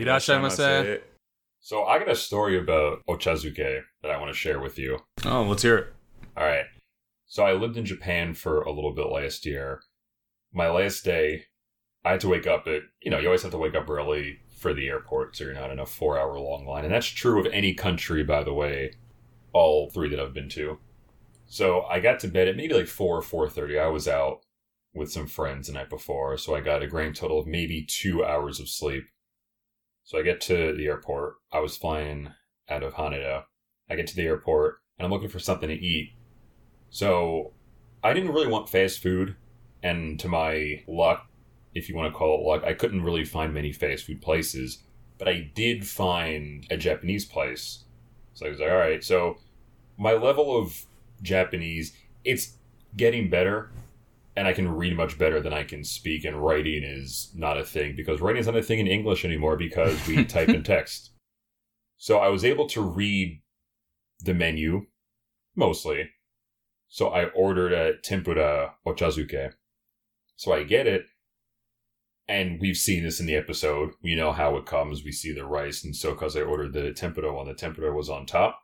Irasshaimase. So I got a story about ochazuke that I want to share with you. Oh, let's hear it. All right. So I lived in Japan for a little bit last year. My last day, I had to wake up at, you know, you always have to wake up early for the airport, so you're not in a four hour long line. And that's true of any country, by the way, all three that I've been to. So I got to bed at maybe like 4 or 4.30. I was out with some friends the night before, so I got a grand total of maybe two hours of sleep. So I get to the airport. I was flying out of Haneda. I get to the airport, and I'm looking for something to eat. So I didn't really want fast food, and to my luck, if you want to call it luck, I couldn't really find many fast food places, but I did find a Japanese place. So I was like, all right, so my level of Japanese, it's getting better, and I can read much better than I can speak, and writing is not a thing because writing is not a thing in English anymore because we type in text. So I was able to read the menu mostly. So I ordered a tempura ochazuke. So I get it, and we've seen this in the episode. We know how it comes. We see the rice, and so because I ordered the tempura while the tempura was on top.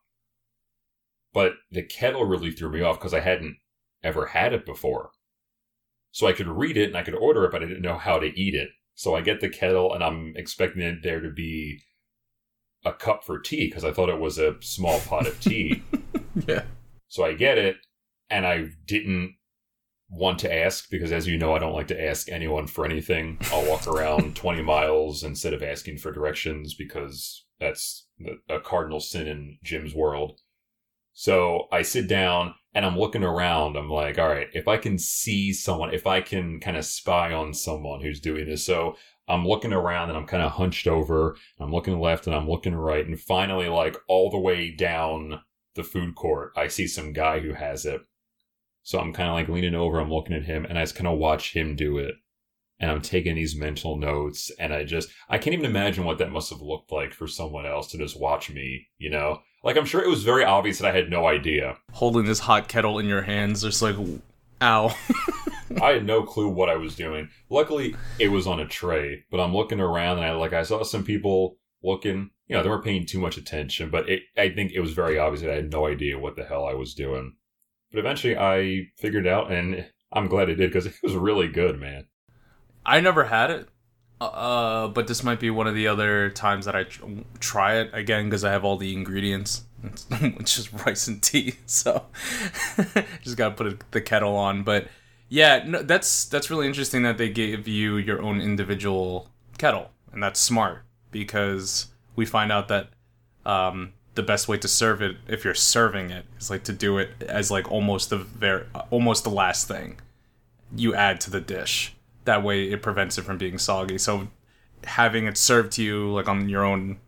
But the kettle really threw me off because I hadn't ever had it before. So I could read it and I could order it, but I didn't know how to eat it. So I get the kettle and I'm expecting it there to be a cup for tea because I thought it was a small pot of tea. Yeah. So I get it, and I didn't want to ask because, as you know, I don't like to ask anyone for anything. I'll walk around 20 miles instead of asking for directions because that's a cardinal sin in Jim's world. So I sit down and I'm looking around. I'm like, all right, if I can see someone, if I can kind of spy on someone who's doing this. So I'm looking around and I'm kind of hunched over. I'm looking left and I'm looking right. And finally, like all the way down the food court, I see some guy who has it. So I'm kind of like leaning over, I'm looking at him, and I just kind of watch him do it. And I'm taking these mental notes, and I just, I can't even imagine what that must have looked like for someone else to just watch me, you know? Like, I'm sure it was very obvious that I had no idea. Holding this hot kettle in your hands, just like, ow. I had no clue what I was doing. Luckily, it was on a tray, but I'm looking around, and I, like, I saw some people looking, you know, they weren't paying too much attention, but it, I think it was very obvious that I had no idea what the hell I was doing. But eventually I figured it out, and I'm glad I did because it was really good, man. I never had it, uh, but this might be one of the other times that I tr- try it again because I have all the ingredients, which is rice and tea. So just gotta put the kettle on. But yeah, no, that's that's really interesting that they give you your own individual kettle, and that's smart because we find out that um, the best way to serve it, if you're serving it, is like to do it as like almost the very almost the last thing you add to the dish. That way, it prevents it from being soggy. So, having it served to you like on your own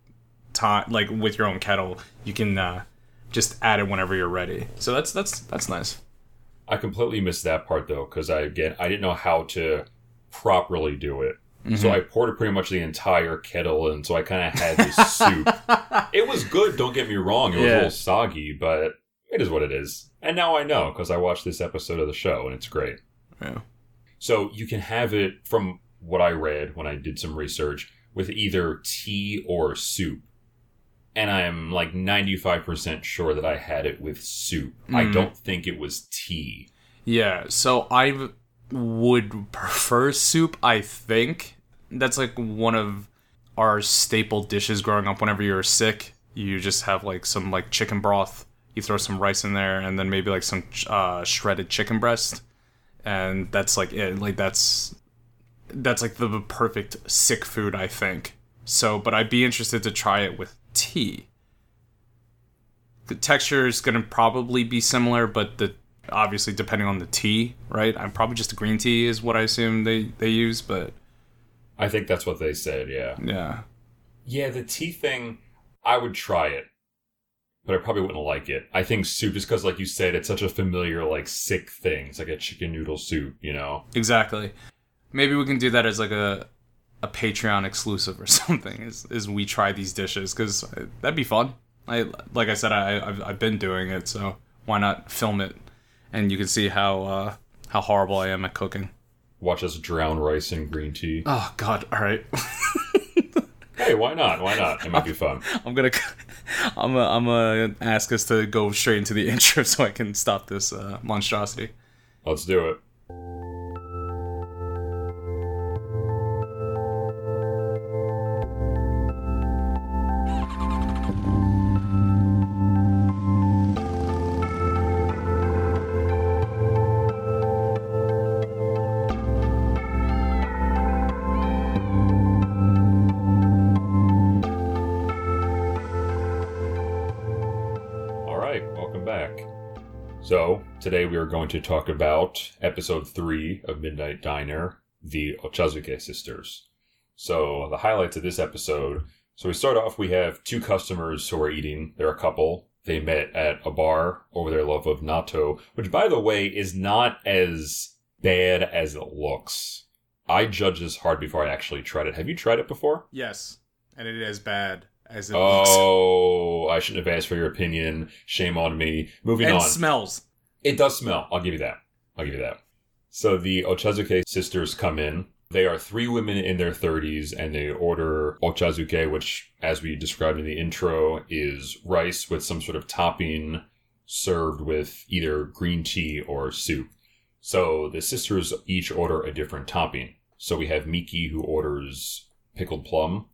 time, like with your own kettle, you can uh, just add it whenever you're ready. So that's that's that's nice. I completely missed that part though because I again I didn't know how to properly do it. So I poured pretty much the entire kettle, and so I kind of had this soup. It was good, don't get me wrong. It was a little soggy, but it is what it is. And now I know because I watched this episode of the show, and it's great. Yeah. So you can have it from what I read when I did some research with either tea or soup. And I'm like 95% sure that I had it with soup. I Mm. don't think it was tea. Yeah, so I would prefer soup, I think. That's like one of our staple dishes growing up whenever you're sick. You just have like some like chicken broth, you throw some rice in there and then maybe like some uh, shredded chicken breast. And that's like it. Like that's that's like the perfect sick food, I think. So, but I'd be interested to try it with tea. The texture is going to probably be similar, but the obviously depending on the tea, right? I'm probably just a green tea is what I assume they they use, but I think that's what they said, yeah. yeah. Yeah, the tea thing, I would try it, but I probably wouldn't like it. I think soup, just because, like you said, it's such a familiar, like, sick thing. It's like a chicken noodle soup, you know? Exactly. Maybe we can do that as like a a Patreon exclusive or something. Is is we try these dishes because that'd be fun. I like I said, I I've, I've been doing it, so why not film it? And you can see how uh, how horrible I am at cooking. Watch us drown rice in green tea. Oh God! All right. hey, why not? Why not? It might be fun. I'm gonna, I'm gonna, I'm gonna ask us to go straight into the intro so I can stop this uh, monstrosity. Let's do it. So, today we are going to talk about episode 3 of Midnight Diner, the Ochazuke sisters. So, the highlights of this episode. So, we start off, we have two customers who are eating. They're a couple. They met at a bar over their love of natto, which, by the way, is not as bad as it looks. I judge this hard before I actually tried it. Have you tried it before? Yes, and it is bad as it oh, looks. I shouldn't have asked for your opinion. Shame on me. Moving and on. smells. It does smell. I'll give you that. I'll give you that. So the Ochazuke sisters come in. They are three women in their 30s and they order ochazuke, which, as we described in the intro, is rice with some sort of topping served with either green tea or soup. So the sisters each order a different topping. So we have Miki who orders pickled plum,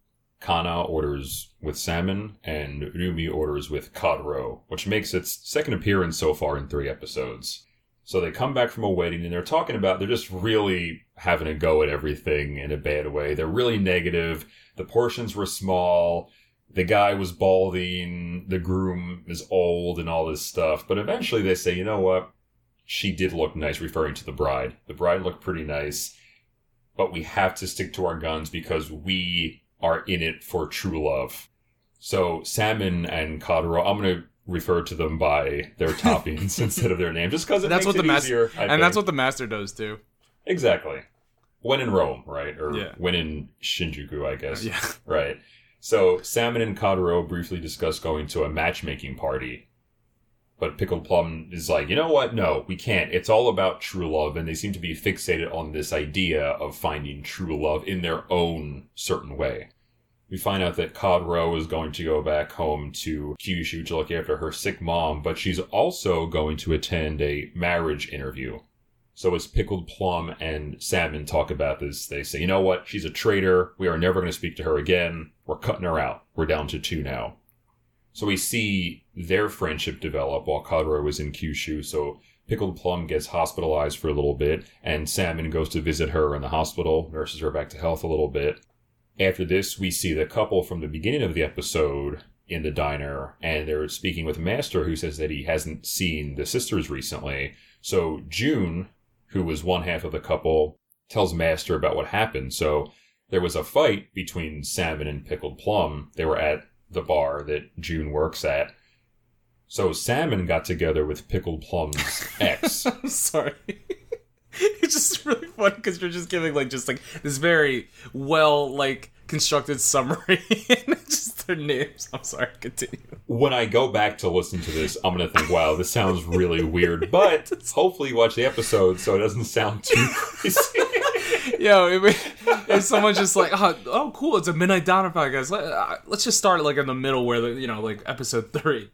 Kana orders with salmon, and Rumi orders with cod roe, which makes its second appearance so far in three episodes. So they come back from a wedding and they're talking about they're just really having a go at everything in a bad way. They're really negative. The portions were small. The guy was balding. The groom is old and all this stuff. But eventually they say, you know what? She did look nice, referring to the bride. The bride looked pretty nice. But we have to stick to our guns because we are in it for true love. So salmon and cod roe, I'm going to refer to them by their toppings instead of their name, just because that's what the master and think. that's what the master does too. Exactly. When in Rome, right? Or yeah. when in Shinjuku, I guess. Yeah. Right. So salmon and cod roe briefly discuss going to a matchmaking party. But Pickled Plum is like, you know what? No, we can't. It's all about true love, and they seem to be fixated on this idea of finding true love in their own certain way we find out that Cod is going to go back home to Kyushu to look after her sick mom, but she's also going to attend a marriage interview. So as Pickled Plum and Salmon talk about this, they say, you know what? She's a traitor. We are never going to speak to her again. We're cutting her out. We're down to two now. So we see their friendship develop while Cod Roe is in Kyushu. So Pickled Plum gets hospitalized for a little bit, and Salmon goes to visit her in the hospital, nurses her back to health a little bit. After this, we see the couple from the beginning of the episode in the diner, and they're speaking with Master, who says that he hasn't seen the sisters recently. So June, who was one half of the couple, tells Master about what happened. So there was a fight between Salmon and Pickled Plum. They were at the bar that June works at. So Salmon got together with Pickled Plum's ex. I'm sorry. it's just really fun because you're just giving like just like this very well like constructed summary just their names. I'm sorry, continue. When I go back to listen to this, I'm gonna think, wow, this sounds really weird. But hopefully you watch the episode so it doesn't sound too crazy. Yo, if, if someone's just like, oh, oh, cool, it's a midnight diner podcast. Let, uh, let's just start like in the middle where the you know like episode three.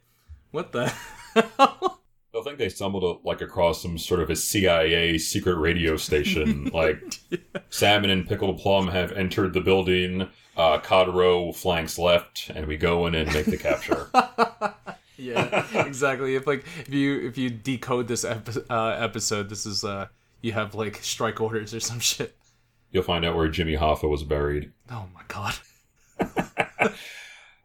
What the? I think they stumbled like across some sort of a CIA secret radio station. like yeah. Salmon and Pickled Plum have entered the building. Uh, Cod Roe flanks left, and we go in and make the capture. yeah, exactly. If like if you if you decode this epi- uh, episode, this is uh you have like strike orders or some shit. You'll find out where Jimmy Hoffa was buried. Oh my god.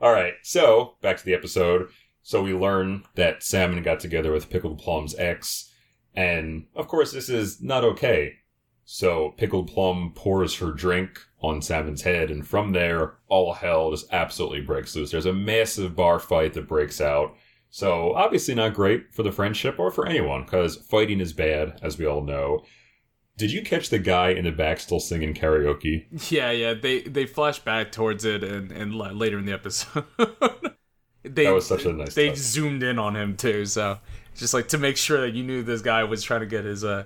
All right, so back to the episode. So we learn that Salmon got together with Pickled Plum's ex, and of course this is not okay. So Pickled Plum pours her drink on Salmon's head, and from there, all hell just absolutely breaks loose. There's a massive bar fight that breaks out. So obviously not great for the friendship or for anyone, because fighting is bad, as we all know. Did you catch the guy in the back still singing karaoke? Yeah, yeah. They they flash back towards it and, and later in the episode. they, that was such a nice. They touch. zoomed in on him too, so just like to make sure that you knew this guy was trying to get his uh,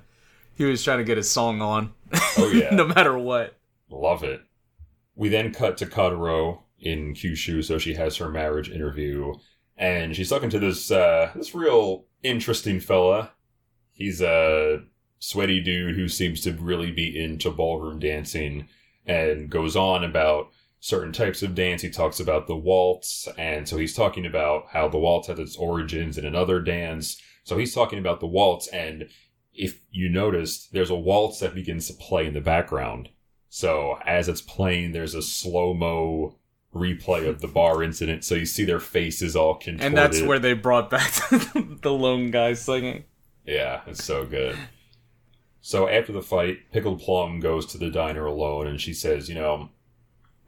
he was trying to get his song on. Oh yeah, no matter what. Love it. We then cut to Cod in Kyushu, so she has her marriage interview, and she's talking to this uh, this real interesting fella. He's a sweaty dude who seems to really be into ballroom dancing, and goes on about certain types of dance. He talks about the waltz, and so he's talking about how the waltz has its origins in another dance. So he's talking about the waltz, and if you noticed, there's a waltz that begins to play in the background. So as it's playing, there's a slow mo replay of the bar incident. So you see their faces all contorted. And that's where they brought back the lone guy singing. Yeah, it's so good. So after the fight, Pickled Plum goes to the diner alone and she says, You know,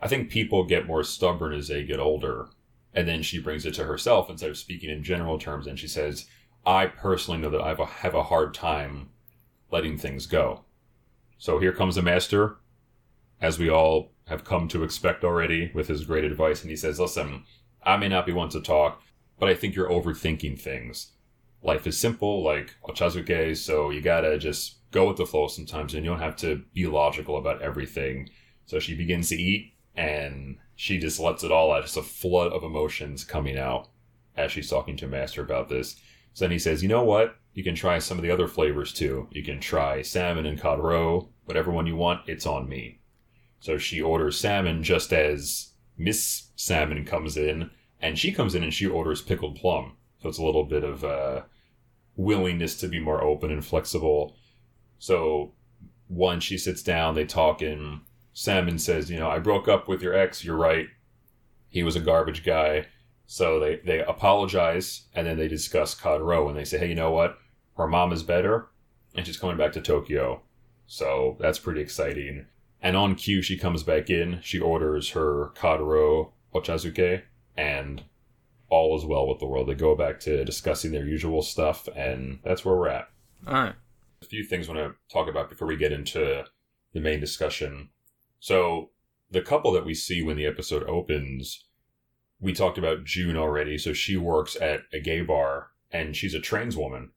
I think people get more stubborn as they get older. And then she brings it to herself instead of speaking in general terms. And she says, I personally know that I have a hard time letting things go. So here comes the master, as we all have come to expect already with his great advice. And he says, Listen, I may not be one to talk, but I think you're overthinking things. Life is simple, like Ochazuke, so you gotta just go with the flow sometimes and you don't have to be logical about everything. So she begins to eat and she just lets it all out. Just a flood of emotions coming out as she's talking to Master about this. So then he says, you know what? You can try some of the other flavors too. You can try salmon and cod roe. Whatever one you want, it's on me. So she orders salmon just as Miss Salmon comes in, and she comes in and she orders pickled plum. So it's a little bit of uh, willingness to be more open and flexible. So once she sits down, they talk, and Salmon says, You know, I broke up with your ex. You're right. He was a garbage guy. So they, they apologize, and then they discuss Cod and they say, Hey, you know what? Her mom is better, and she's coming back to Tokyo. So that's pretty exciting. And on cue, she comes back in. She orders her Cod Ochazuke, and all is well with the world. They go back to discussing their usual stuff, and that's where we're at. All right. A few things I want to talk about before we get into the main discussion. So, the couple that we see when the episode opens, we talked about June already. So, she works at a gay bar, and she's a trans woman.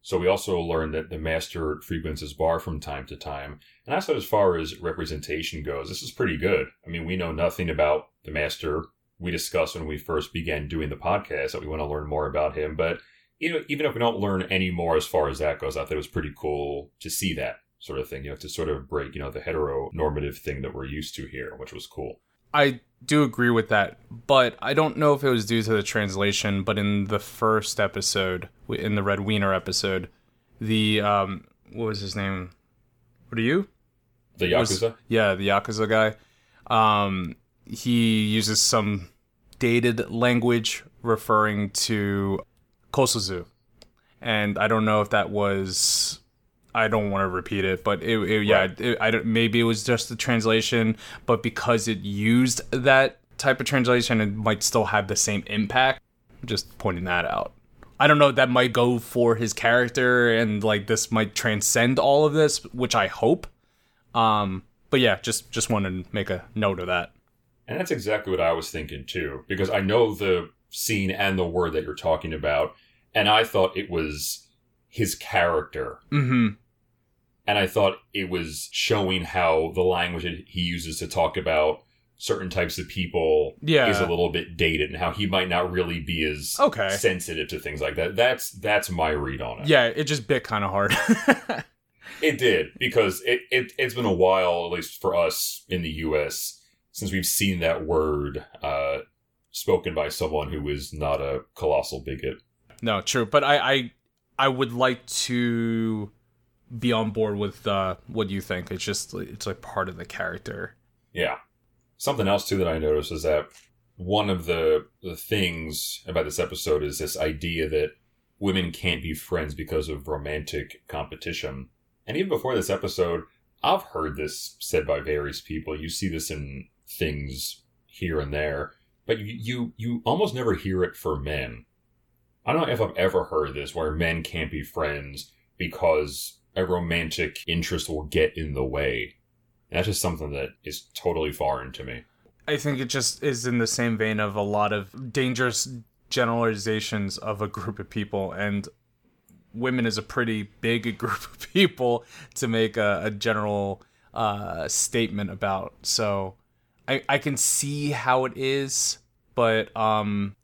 So, we also learned that the master frequents his bar from time to time. And I said, as far as representation goes, this is pretty good. I mean, we know nothing about the master. We discussed when we first began doing the podcast that we want to learn more about him. But even even if we don't learn any more as far as that goes, I thought it was pretty cool to see that sort of thing. You know, to sort of break, you know, the heteronormative thing that we're used to here, which was cool. I do agree with that, but I don't know if it was due to the translation. But in the first episode, in the Red Wiener episode, the um, what was his name? What are you? The Yakuza? Was, yeah, the Yakuza guy. Um, he uses some dated language referring to Kosuzu. And I don't know if that was. I don't want to repeat it, but it, it yeah, right. it, I don't, maybe it was just the translation, but because it used that type of translation, it might still have the same impact. I'm Just pointing that out. I don't know. That might go for his character, and like this might transcend all of this, which I hope. Um, but yeah, just just wanted to make a note of that. And that's exactly what I was thinking too, because I know the scene and the word that you're talking about, and I thought it was his character. Mm-hmm. And I thought it was showing how the language he uses to talk about certain types of people yeah. is a little bit dated and how he might not really be as okay. sensitive to things like that. That's that's my read on it. Yeah, it just bit kind of hard. it did because it, it it's been a while, at least for us in the U.S since we've seen that word uh, spoken by someone who is not a colossal bigot. No, true, but I I, I would like to be on board with uh, what you think. It's just it's like part of the character. Yeah. Something else too that I noticed is that one of the the things about this episode is this idea that women can't be friends because of romantic competition. And even before this episode, I've heard this said by various people. You see this in things here and there, but you, you, you almost never hear it for men. I don't know if I've ever heard this where men can't be friends because a romantic interest will get in the way. That's just something that is totally foreign to me. I think it just is in the same vein of a lot of dangerous generalizations of a group of people and women is a pretty big group of people to make a, a general uh, statement about so I I can see how it is, but um,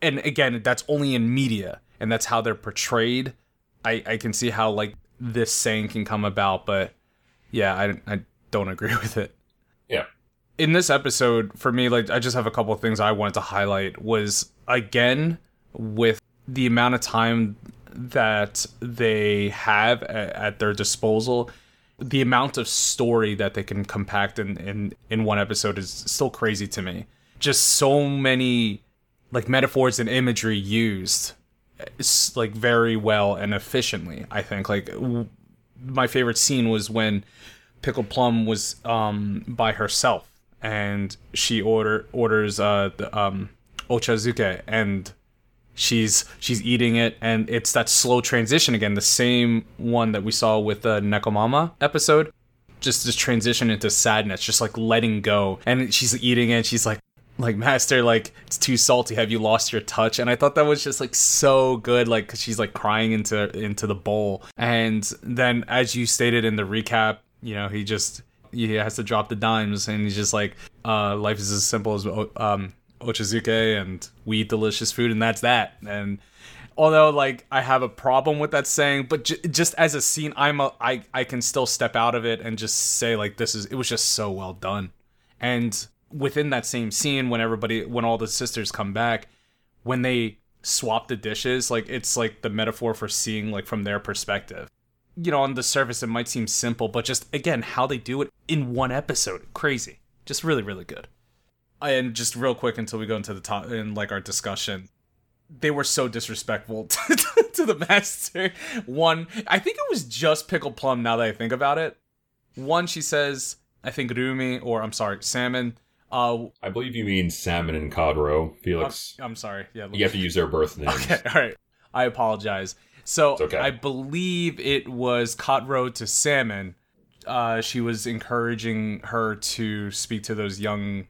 and again, that's only in media, and that's how they're portrayed. I I can see how like this saying can come about, but yeah, I I don't agree with it. Yeah. In this episode, for me, like I just have a couple of things I wanted to highlight. Was again with the amount of time that they have at, at their disposal the amount of story that they can compact in, in in one episode is still crazy to me just so many like metaphors and imagery used like very well and efficiently i think. Like w- my favorite scene was when pickle plum was um by herself and she order orders uh the um ochazuke and she's she's eating it and it's that slow transition again the same one that we saw with the nekomama episode just this transition into sadness just like letting go. And she's eating it she's like like master like it's too salty. Have you lost your touch? And i thought that was just like so good like 'cause she's like crying into into the bowl. And then as you stated in the recap you know he just he has to drop the dimes and he's just like uh life is as simple as um ochazuke and we eat delicious food and that's that. And although like i have a problem with that saying but j- just as a scene i'm a i i can still step out of it and just say like this is it was just so well done. And within that same scene when everybody when all the sisters come back when they swap the dishes like it's like the metaphor for seeing like from their perspective. You know on the surface it might seem simple but just again how they do it in one episode crazy. Just really really good. And just real quick until we go into the top in like our discussion they were so disrespectful to, to the master. One i think it was just pickle plum now that i think about it. One she says i think rumi or i'm sorry salmon uh I believe you mean Salmon and Cod Roe, Felix. i'm sorry yeah you have to use their birth names. Okay, all right. I apologize. So okay. I believe it was Cod Roe to Salmon. Uh, she was encouraging her to speak to those young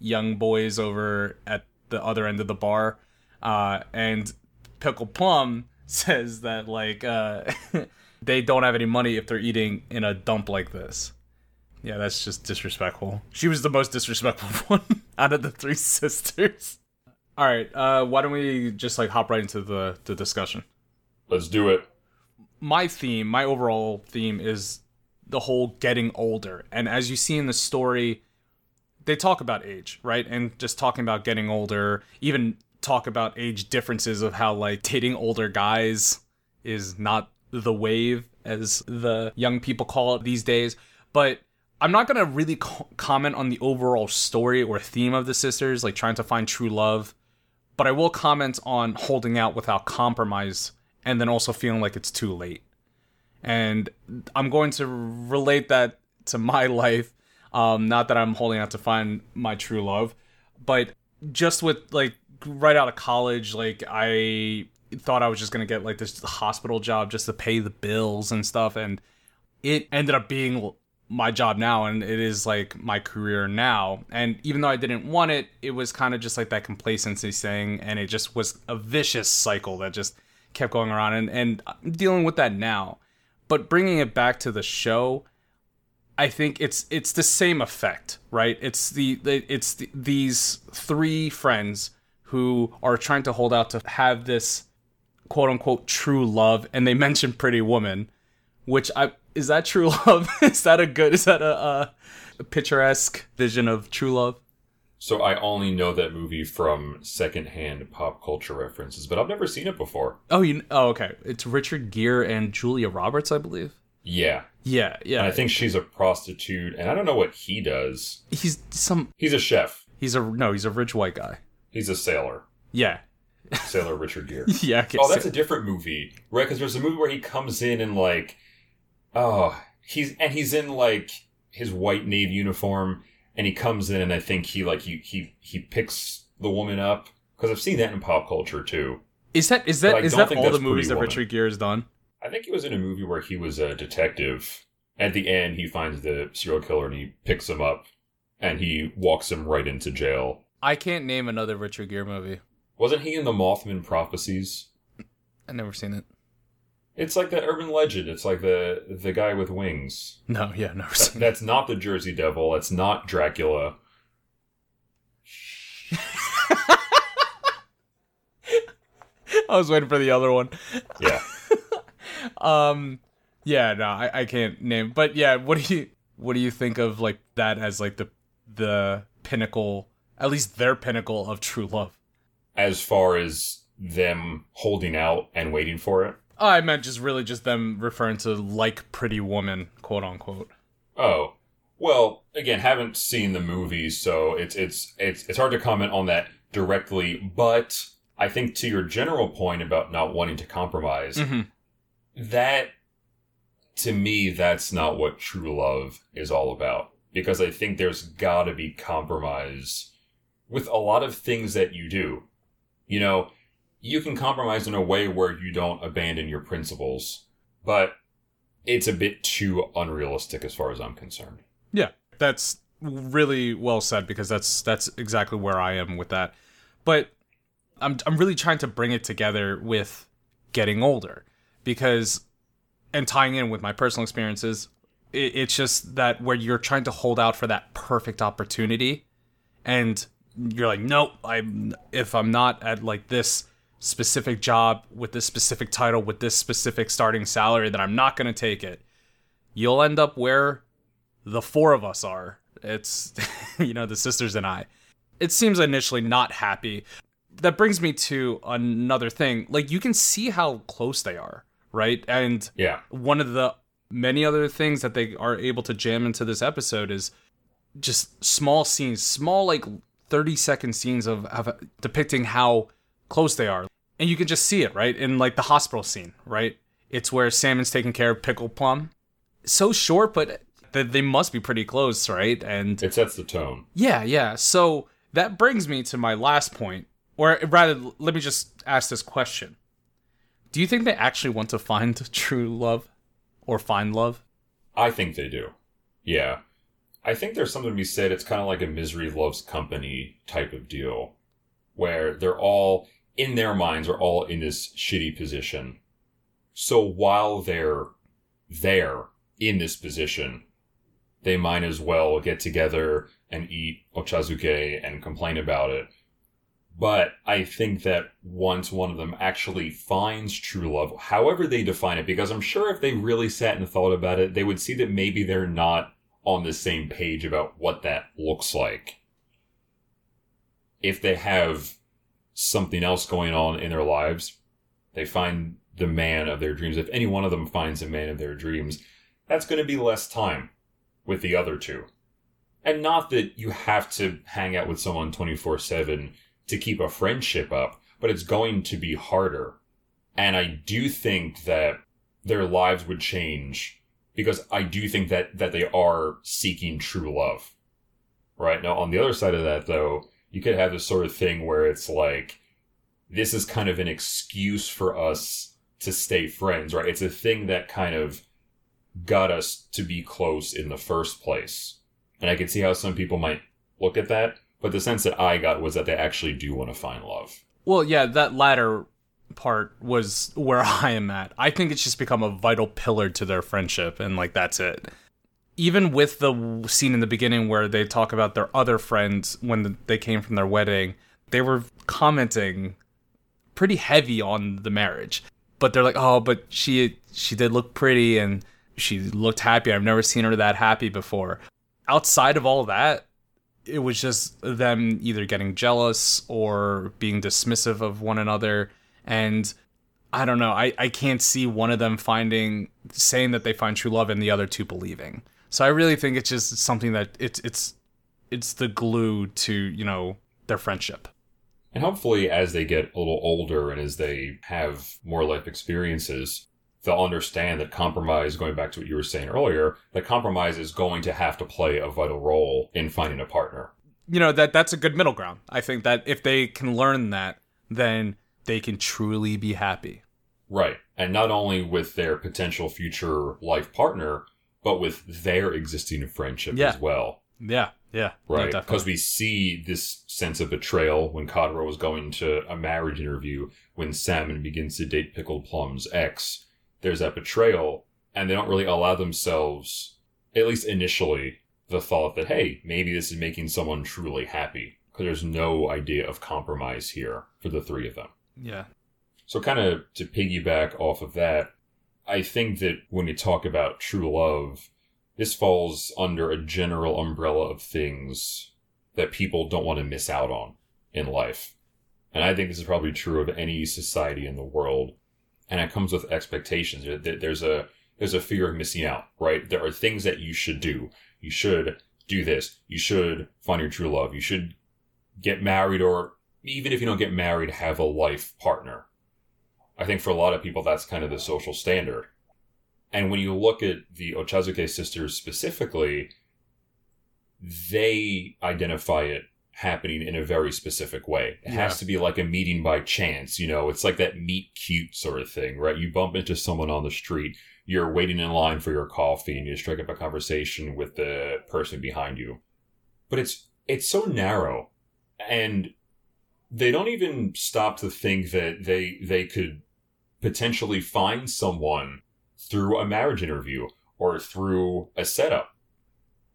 young boys over at the other end of the bar. Uh, and Pickle Plum says that like uh, they don't have any money if they're eating in a dump like this. Yeah, that's just disrespectful. She was the most disrespectful one out of the three sisters. All right, uh, why don't we just like hop right into the the discussion? Let's do it. My theme, my overall theme is the whole getting older, and as you see in the story, they talk about age, right? And just talking about getting older, even talk about age differences of how like dating older guys is not the wave as the young people call it these days. But I'm not gonna really co- comment on the overall story or theme of the sisters, like trying to find true love. But I will comment on holding out without compromise, and then also feeling like it's too late. And I'm going to relate that to my life. Um, not that I'm holding out to find my true love, but just with like right out of college, like I thought I was just gonna get like this hospital job just to pay the bills and stuff, and it ended up being my job now, and it is like my career now. And even though I didn't want it, it was kind of just like that complacency thing, and it just was a vicious cycle that just kept going around, and and I'm dealing with that now. But bringing it back to the show, I think it's it's the same effect, right? It's the it's the, these three friends who are trying to hold out to have this quote unquote true love, and they mention Pretty Woman, which I is that true love? is that a good? Is that a, a picturesque vision of true love? So I only know that movie from secondhand pop culture references, but I've never seen it before. Oh, you oh okay. It's Richard Gere and Julia Roberts, I believe. Yeah. Yeah, yeah. And I think she's a prostitute, and I don't know what he does. he's some. He's a chef. He's a no. He's a rich white guy. He's a sailor. Yeah, Sailor Richard Gere. yeah. okay, Oh, that's a different movie, right? Because there's a movie where he comes in and like, oh, he's and he's in like his white navy uniform, and he comes in and I think he like he he he picks the woman up because I've seen that in pop culture too. Is that is that is that all the movies that Woman. Richard Gere has done? I think he was in a movie where he was a detective. At the end, he finds the serial killer and he picks him up, and he walks him right into jail. I can't name another Richard Gere movie. Wasn't he in the Mothman Prophecies? I've never seen it. It's like the urban legend. It's like the the guy with wings. No, yeah, no. That's not the Jersey Devil. That's not Dracula. I was waiting for the other one. Yeah. um. Yeah. No, I, I can't name. But yeah, what do you what do you think of like that as like the the pinnacle, at least their pinnacle of true love? As far as them holding out and waiting for it. I meant just really just them referring to like Pretty Woman, quote unquote. Oh, well, again, haven't seen the movie, so it's it's it's it's hard to comment on that directly. But I think to your general point about not wanting to compromise, Mm-hmm. that to me, that's not what true love is all about. Because I think there's got to be compromise with a lot of things that you do. You know, you can compromise in a way where you don't abandon your principles, but it's a bit too unrealistic as far as I'm concerned. Yeah, that's really well said because that's that's exactly where I am with that. But I'm I'm really trying to bring it together with getting older because and tying in with my personal experiences, it, it's just that where you're trying to hold out for that perfect opportunity, and you're like, nope, I'm if I'm not at like this specific job with this specific title with this specific starting salary, that I'm not gonna take it. You'll end up where the four of us are. It's, you know, the sisters and I. It seems initially not happy. That brings me to another thing. Like, you can see how close they are, right? And Yeah. one of the many other things that they are able to jam into this episode is just small scenes, small, like 30 second scenes of, of depicting how close they are. And you can just see it, right? In like the hospital scene, right? It's where Salmon's taking care of Pickle Plum. So short, but th- they must be pretty close, right? And It sets the tone. yeah, yeah. So that brings me to my last point, or rather, let me just ask this question: Do you think they actually want to find true love, or find love? I think they do. Yeah. I think there's something to be said. It's kind of like a misery loves company type of deal where they're all, in their minds, are all in this shitty position. So while they're there in this position, they might as well get together and eat ochazuke and complain about it. But I think that once one of them actually finds true love, however they define it, because I'm sure if they really sat and thought about it, they would see that maybe they're not on the same page about what that looks like. If they have something else going on in their lives, they find the man of their dreams. If any one of them finds a man of their dreams, that's going to be less time with the other two. And not that you have to hang out with someone 24 7 to keep a friendship up, but it's going to be harder. And I do think that their lives would change because I do think that, that they are seeking true love. Right? Now, on the other side of that, though, you could have this sort of thing where it's like, this is kind of an excuse for us to stay friends, right? It's a thing that kind of got us to be close in the first place. And I can see how some people might look at that, but the sense that I got was that they actually do want to find love. Well, yeah, that latter part was where I am at. I think it's just become a vital pillar to their friendship, and like that's it. Even with the scene in the beginning where they talk about their other friends when they came from their wedding, they were commenting pretty heavy on the marriage. But they're like, "Oh, but she she did look pretty and she looked happy. I've never seen her that happy before." Outside of all that, it was just them either getting jealous or being dismissive of one another and i don't know I, I can't see one of them finding saying that they find true love and the other two believing so i really think it's just something that it's it's it's the glue to you know their friendship And hopefully, as they get a little older and as they have more life experiences, they'll understand that compromise, going back to what you were saying earlier, that compromise is going to have to play a vital role in finding a partner. you know that that's a good middle ground i think that if they can learn that then they can truly be happy Right. And not only with their potential future life partner, but with their existing friendship Yeah. as well. yeah yeah Right. Because we see this sense of betrayal when Cod Roe was going to a marriage interview, when Salmon begins to date Pickled Plum's ex. There's that betrayal, and they don't really allow themselves, at least initially, the thought that, hey, maybe this is making someone truly happy. Because there's no idea of compromise here for the three of them. yeah So, kind of to piggyback off of that, I think that when you talk about true love, this falls under a general umbrella of things that people don't want to miss out on in life. And I think this is probably true of any society in the world. And it comes with expectations. There's a, there's a fear of missing out, right? There are things that you should do. You should do this. You should find your true love. You should get married or even if you don't get married, have a life partner. I think for a lot of people, that's kind of the social standard. And when you look at the Ochazuke sisters specifically, they identify it happening in a very specific way. It yeah. has to be like a meeting by chance, you know, it's like that meet cute sort of thing, right? You bump into someone on the street, you're waiting in line for your coffee and you strike up a conversation with the person behind you. But it's it's so narrow and they don't even stop to think that they they could potentially find someone through a marriage interview or through a setup.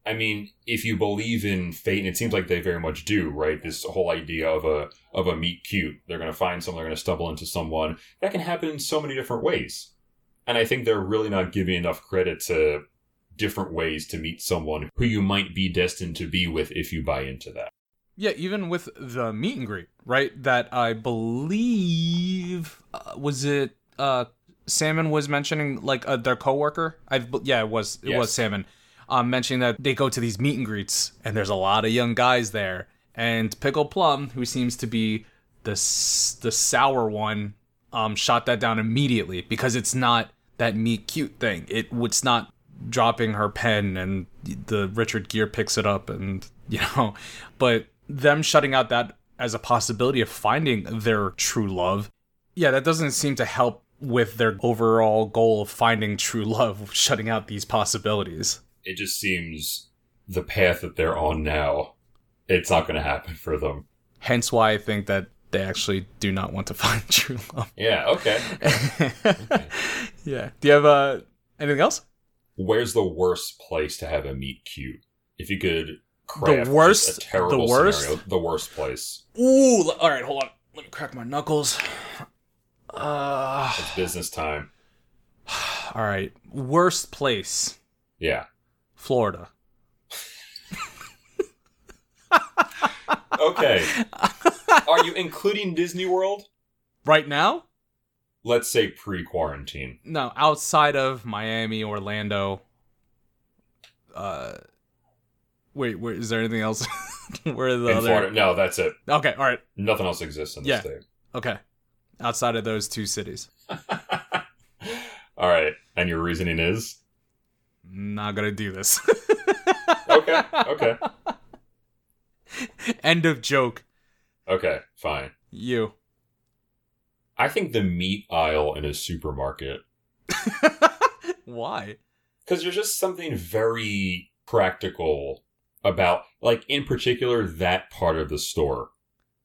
I mean, if you believe in fate, and it seems like they very much do, right? This whole idea of a of a meet cute. They're going to find someone. They're going to stumble into someone. That can happen in so many different ways, and I think they're really not giving enough credit to different ways to meet someone who you might be destined to be with if you buy into that. Yeah, even with the meet and greet, right? That I believe uh, was it uh Salmon was mentioning like uh, their coworker. I yeah, it was it yes. was Salmon. Um, mentioning that they go to these meet and greets and there's a lot of young guys there. And Pickle Plum, who seems to be the the sour one, um, shot that down immediately because it's not that meet cute thing. It it's not dropping her pen and the Richard Gere picks it up and you know, but them shutting out that as a possibility of finding their true love, yeah, that doesn't seem to help with their overall goal of finding true love, shutting out these possibilities. It just seems the path that they're on now, it's not going to happen for them. Hence why I think that they actually do not want to find true love. Yeah, okay. okay. Yeah. Do you have uh, anything else? Where's the worst place to have a meet cute? If you could craft the worst, the worst, scenario, the worst place. Ooh, all right, hold on. Let me crack my knuckles. Uh, it's business time. All right, worst place. Yeah, Florida. okay. Are you including Disney World? Right now? Let's say pre quarantine. No, outside of Miami, Orlando. Uh, Wait, wait, is there anything else? Where the in other? Florida. No, that's it. Okay, all right. Nothing else exists in the yeah. state. Okay, outside of those two cities. all right, and your reasoning is? Not gonna do this. okay. Okay. End of joke. Okay, fine. You. I think the meat aisle in a supermarket. Why? Because there's just something very practical about like in particular that part of the store.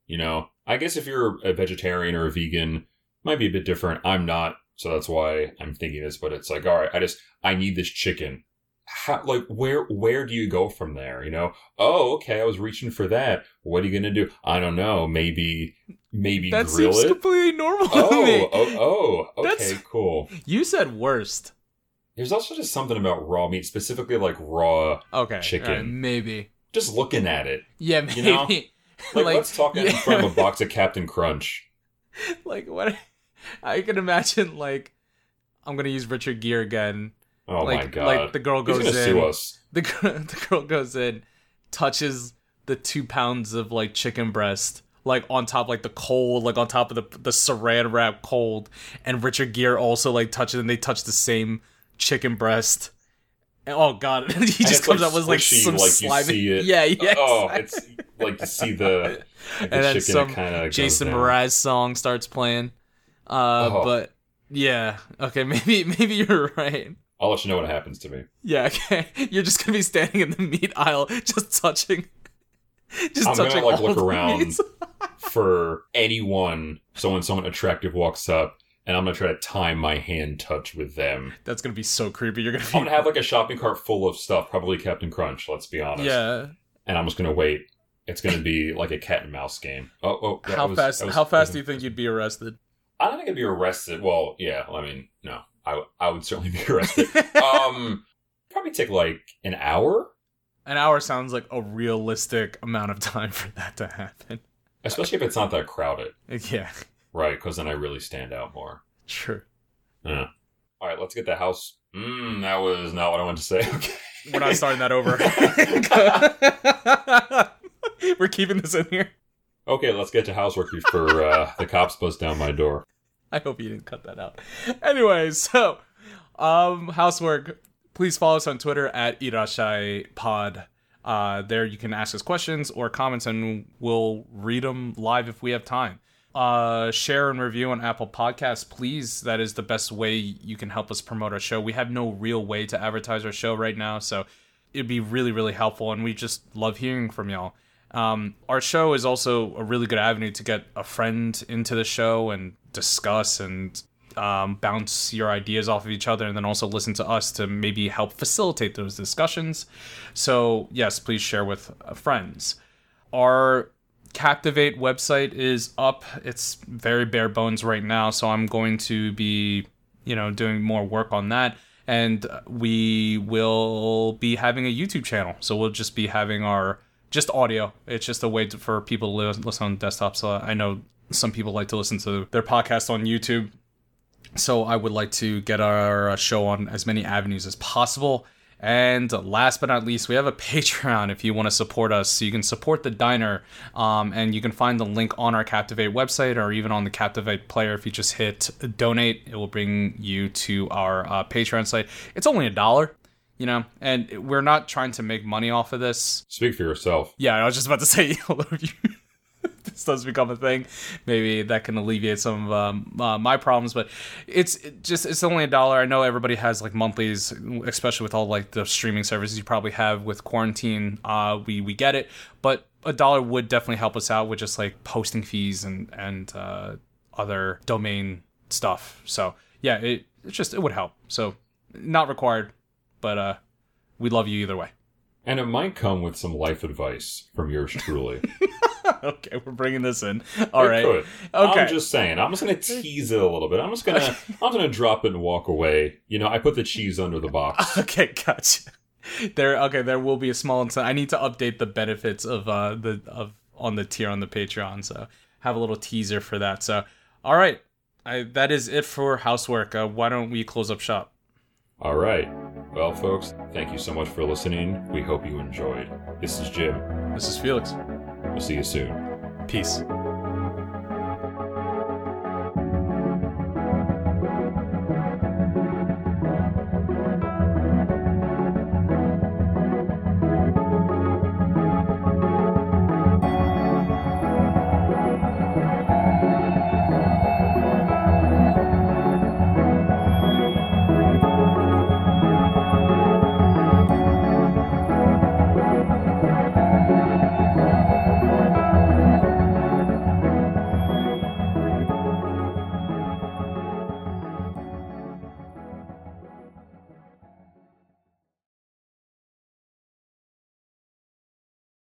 You know, I guess if you're a vegetarian or a vegan, might be a bit different. I'm not, so that's why I'm thinking this. But it's like, all right, I just I need this chicken. How, like where where do you go from there? You know, oh okay, I was reaching for that. What are you gonna do? I don't know. Maybe maybe that grill seems it. completely normal oh, to me. Oh oh okay, That's, cool. You said worst. There's also just something about raw meat, specifically like raw okay, chicken. Right, maybe just looking at it. Yeah, maybe. You know? Like, like let's talk yeah. in front of a box of Captain Crunch. Like what? I can imagine. Like I'm gonna use Richard Gere again. Oh like, my god! Like the girl goes in. Sue us. The the girl goes in, touches the two pounds of like chicken breast like on top like the cold like on top of the the saran wrap cold and richard gere also like touches and they touch the same chicken breast. Oh god, he just comes like up with like some like slimy. Yeah, yeah. Oh, it's like to see the, the and then some Jason Mraz song starts playing. Uh, oh. but yeah, okay, maybe maybe you're right. I'll let you know what happens to me. Yeah, okay. You're just gonna be standing in the meat aisle, just touching. Just I'm touching gonna like look around for anyone. So when someone attractive walks up, and I'm gonna try to time my hand touch with them. That's gonna be so creepy. You're gonna. Be... I'm gonna have like a shopping cart full of stuff, probably Captain Crunch. Let's be honest. Yeah. And I'm just gonna wait. It's gonna be like a cat and mouse game. Oh, oh. How was, fast? was, how fast do you think you'd be arrested? I don't think I'd be arrested. Well, yeah. I mean, no, I I would certainly be arrested. um, probably take like an hour, An hour sounds like a realistic amount of time for that to happen. especially if it's not that crowded, Yeah, right? Because then I really stand out more. true. Yeah. All right, let's get the house. Mm, that was not what I wanted to say. Okay. We're not starting that over. We're keeping this in here. Okay, let's get to housework before uh, the cops bust down my door. I hope you didn't cut that out. Anyway, so um housework. Please follow us on Twitter at Irashai Pod. Uh, there you can ask us questions or comments, and we'll read them live if we have time. Uh, share and review on Apple Podcasts, please. That is the best way you can help us promote our show. We have no real way to advertise our show right now, so it'd be really, really helpful, and we just love hearing from y'all. Um, our show is also a really good avenue to get a friend into the show and discuss and um, bounce your ideas off of each other and then also listen to us to maybe help facilitate those discussions. So, yes, please share with uh, friends. Our Captivate website is up. It's very bare bones right now, so I'm going to be, you know, doing more work on that. And we will be having a YouTube channel. So we'll just be having our just audio. It's just a way to, for people to listen on desktops. So I know some people like to listen to their podcast on YouTube. So I would like to get our show on as many avenues as possible. And last but not least, we have a Patreon if you want to support us. So you can support the diner, um, and you can find the link on our Captivate website or even on the Captivate player. If you just hit donate, it will bring you to our uh, Patreon site. It's only a dollar, you know, and we're not trying to make money off of this. Speak for yourself. Yeah, I was just about to say, this does become a thing, maybe that can alleviate some of um, uh, my problems. But it's it just it's only a dollar. I know everybody has like monthlies, especially with all like the streaming services you probably have with quarantine. Uh, we we get it, but a dollar would definitely help us out with just like posting fees and and uh, other domain stuff. So yeah, it it's just it would help. So not required, but uh, we love you either way. And it might come with some life advice from yours truly. okay, we're bringing this in. All It right. could. Okay. I'm just saying. I'm just gonna tease it a little bit. I'm just gonna. I'm gonna drop it and walk away. You know, I put the cheese under the box. Okay, gotcha. There, okay, there will be a small incentive. I need to update the benefits of uh the of on the tier on the Patreon, so have a little teaser for that. So, all right, I, that is it for housework. Uh, why don't we close up shop? All right. Well, folks, thank you so much for listening. We hope you enjoyed. This is Jim. This is Felix. We'll see you soon. Peace.